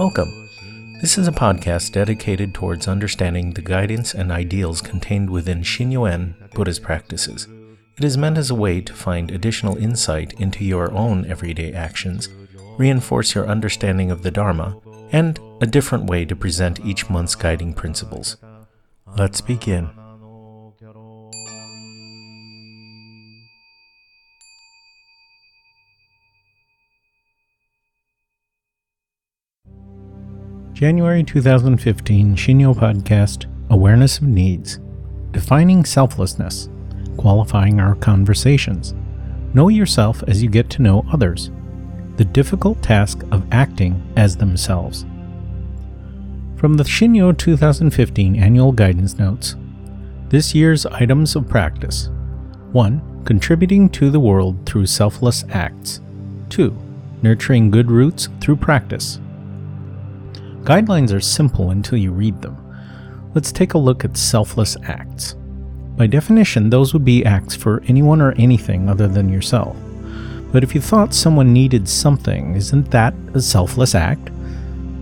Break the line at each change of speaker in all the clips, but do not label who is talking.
Welcome. This is a podcast dedicated towards understanding the guidance and ideals contained within Shinnyo-en Buddhist practices. It is meant as a way to find additional insight into your own everyday actions, reinforce your understanding of the Dharma, and a different way to present each month's guiding principles. Let's begin. January 2015 Shinnyo Podcast Awareness of Needs Defining Selflessness, Qualifying Our Conversations. Know yourself as you get to know others. The difficult task of acting as themselves. From the Shinnyo 2015 Annual Guidance Notes This year's items of practice 1. Contributing to the world through selfless acts. 2. Nurturing good roots through practice. Guidelines are simple until you read them. Let's take a look at selfless acts. By definition, those would be acts for anyone or anything other than yourself. But if you thought someone needed something, isn't that a selfless act?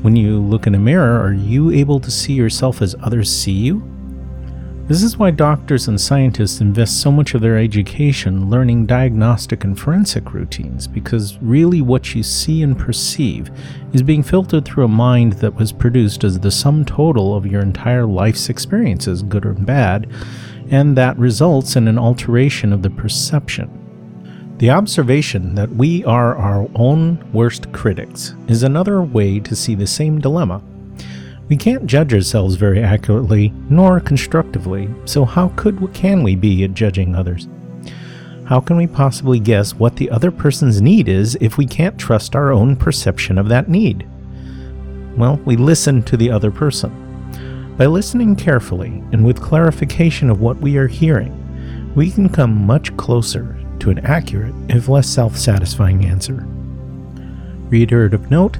When you look in a mirror, are you able to see yourself as others see you? This is why doctors and scientists invest so much of their education learning diagnostic and forensic routines, because really what you see and perceive is being filtered through a mind that was produced as the sum total of your entire life's experiences, good or bad, and that results in an alteration of the perception. The observation that we are our own worst critics is another way to see the same dilemma we can't judge ourselves very accurately nor constructively, so how could can we be at judging others? How can we possibly guess what the other person's need is if we can't trust our own perception of that need? Well, we listen to the other person. By listening carefully and with clarification of what we are hearing, we can come much closer to an accurate, if less self satisfying answer. Reiterative note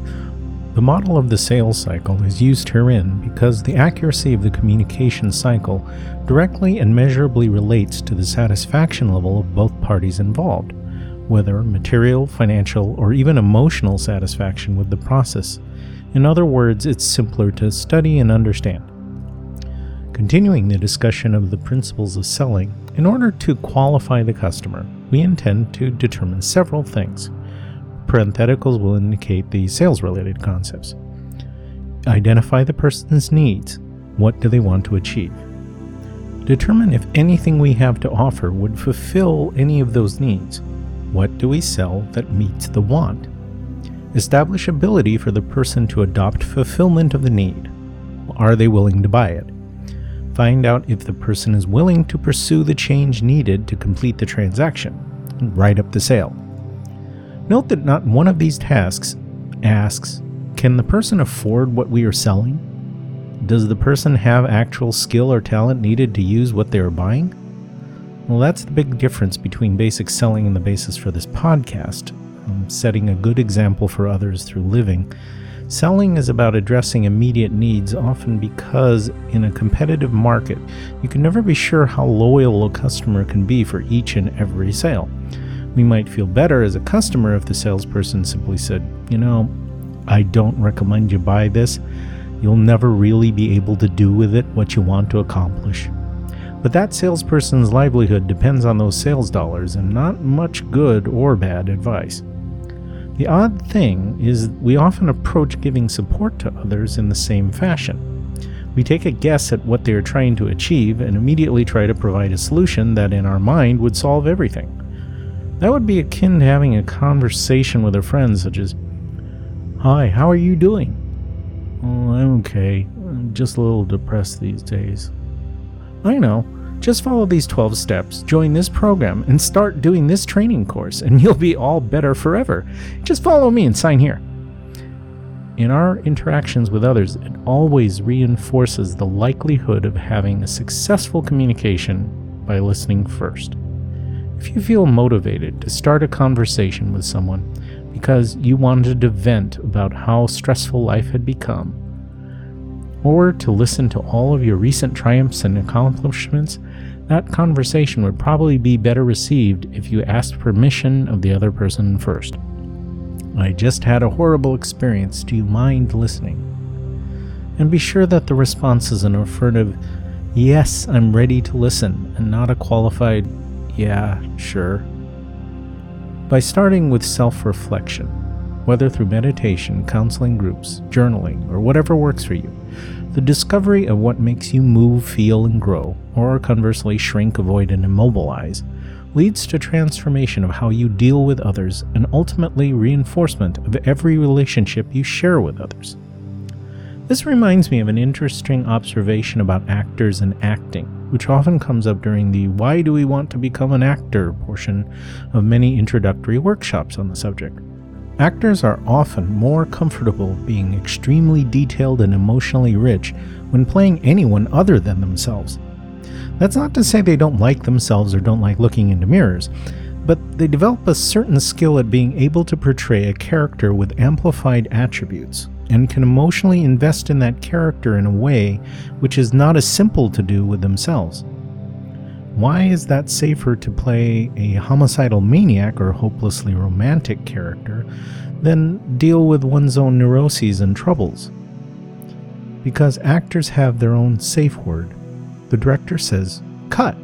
the model of the sales cycle is used herein because the accuracy of the communication cycle directly and measurably relates to the satisfaction level of both parties involved, whether material, financial, or even emotional satisfaction with the process. In other words, it's simpler to study and understand. Continuing the discussion of the principles of selling, in order to qualify the customer, we intend to determine several things parentheticals will indicate the sales related concepts. Identify the person's needs. What do they want to achieve? Determine if anything we have to offer would fulfill any of those needs. What do we sell that meets the want? Establish ability for the person to adopt fulfillment of the need. Are they willing to buy it? Find out if the person is willing to pursue the change needed to complete the transaction. Write up the sale. Note that not one of these tasks asks, Can the person afford what we are selling? Does the person have actual skill or talent needed to use what they are buying? Well, that's the big difference between basic selling and the basis for this podcast. Um, setting a good example for others through living. Selling is about addressing immediate needs, often because in a competitive market, you can never be sure how loyal a customer can be for each and every sale. We might feel better as a customer if the salesperson simply said, You know, I don't recommend you buy this. You'll never really be able to do with it what you want to accomplish. But that salesperson's livelihood depends on those sales dollars and not much good or bad advice. The odd thing is, we often approach giving support to others in the same fashion. We take a guess at what they are trying to achieve and immediately try to provide a solution that in our mind would solve everything. That would be akin to having a conversation with a friend, such as, Hi, how are you doing? Oh, I'm okay. I'm just a little depressed these days. I know. Just follow these 12 steps, join this program, and start doing this training course, and you'll be all better forever. Just follow me and sign here. In our interactions with others, it always reinforces the likelihood of having a successful communication by listening first. If you feel motivated to start a conversation with someone because you wanted to vent about how stressful life had become, or to listen to all of your recent triumphs and accomplishments, that conversation would probably be better received if you asked permission of the other person first. I just had a horrible experience. Do you mind listening? And be sure that the response is an affirmative, yes, I'm ready to listen, and not a qualified, yeah, sure. By starting with self reflection, whether through meditation, counseling groups, journaling, or whatever works for you, the discovery of what makes you move, feel, and grow, or conversely shrink, avoid, and immobilize, leads to transformation of how you deal with others and ultimately reinforcement of every relationship you share with others. This reminds me of an interesting observation about actors and acting, which often comes up during the Why Do We Want to Become an Actor portion of many introductory workshops on the subject. Actors are often more comfortable being extremely detailed and emotionally rich when playing anyone other than themselves. That's not to say they don't like themselves or don't like looking into mirrors, but they develop a certain skill at being able to portray a character with amplified attributes and can emotionally invest in that character in a way which is not as simple to do with themselves. Why is that safer to play a homicidal maniac or hopelessly romantic character than deal with one's own neuroses and troubles? Because actors have their own safe word. The director says, cut.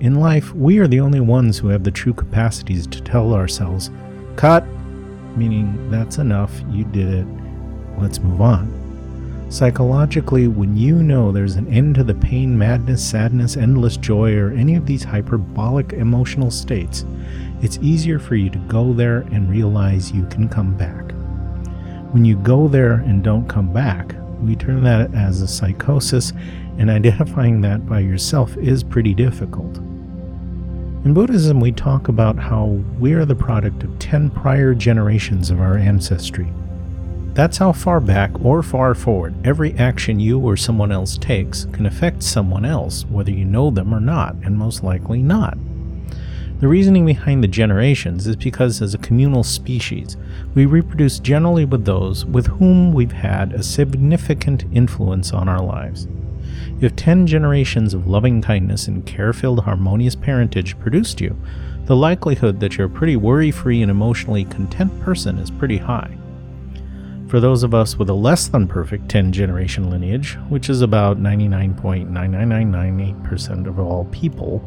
In life, we are the only ones who have the true capacities to tell ourselves, cut, meaning that's enough, you did it, let's move on. Psychologically, when you know there's an end to the pain, madness, sadness, endless joy, or any of these hyperbolic emotional states, it's easier for you to go there and realize you can come back. When you go there and don't come back, we term that as a psychosis, and identifying that by yourself is pretty difficult. In Buddhism, we talk about how we are the product of 10 prior generations of our ancestry. That's how far back or far forward every action you or someone else takes can affect someone else, whether you know them or not, and most likely not. The reasoning behind the generations is because, as a communal species, we reproduce generally with those with whom we've had a significant influence on our lives. If 10 generations of loving kindness and care filled, harmonious parentage produced you, the likelihood that you're a pretty worry free and emotionally content person is pretty high. For those of us with a less than perfect 10 generation lineage, which is about 99.99998% of all people,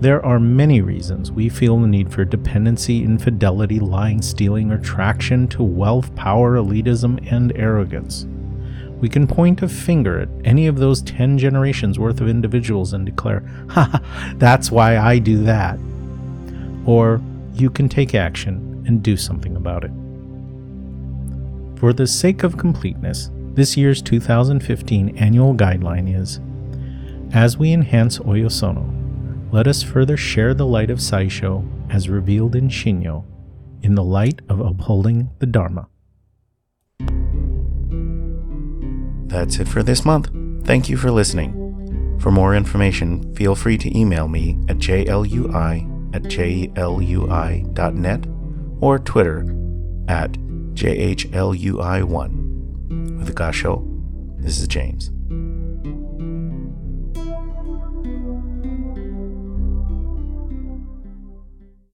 there are many reasons we feel the need for dependency, infidelity, lying, stealing, or traction to wealth, power, elitism, and arrogance. We can point a finger at any of those 10 generations worth of individuals and declare, ha, that's why I do that. Or you can take action and do something about it. For the sake of completeness, this year's 2015 annual guideline is As we enhance Oyasono, let us further share the light of Saisho as revealed in Shinnyo in the light of upholding the Dharma.
That's it for this month. Thank you for listening. For more information, feel free to email me at jlui at jlui.net or Twitter at jhlui1. With Gasho, this is James.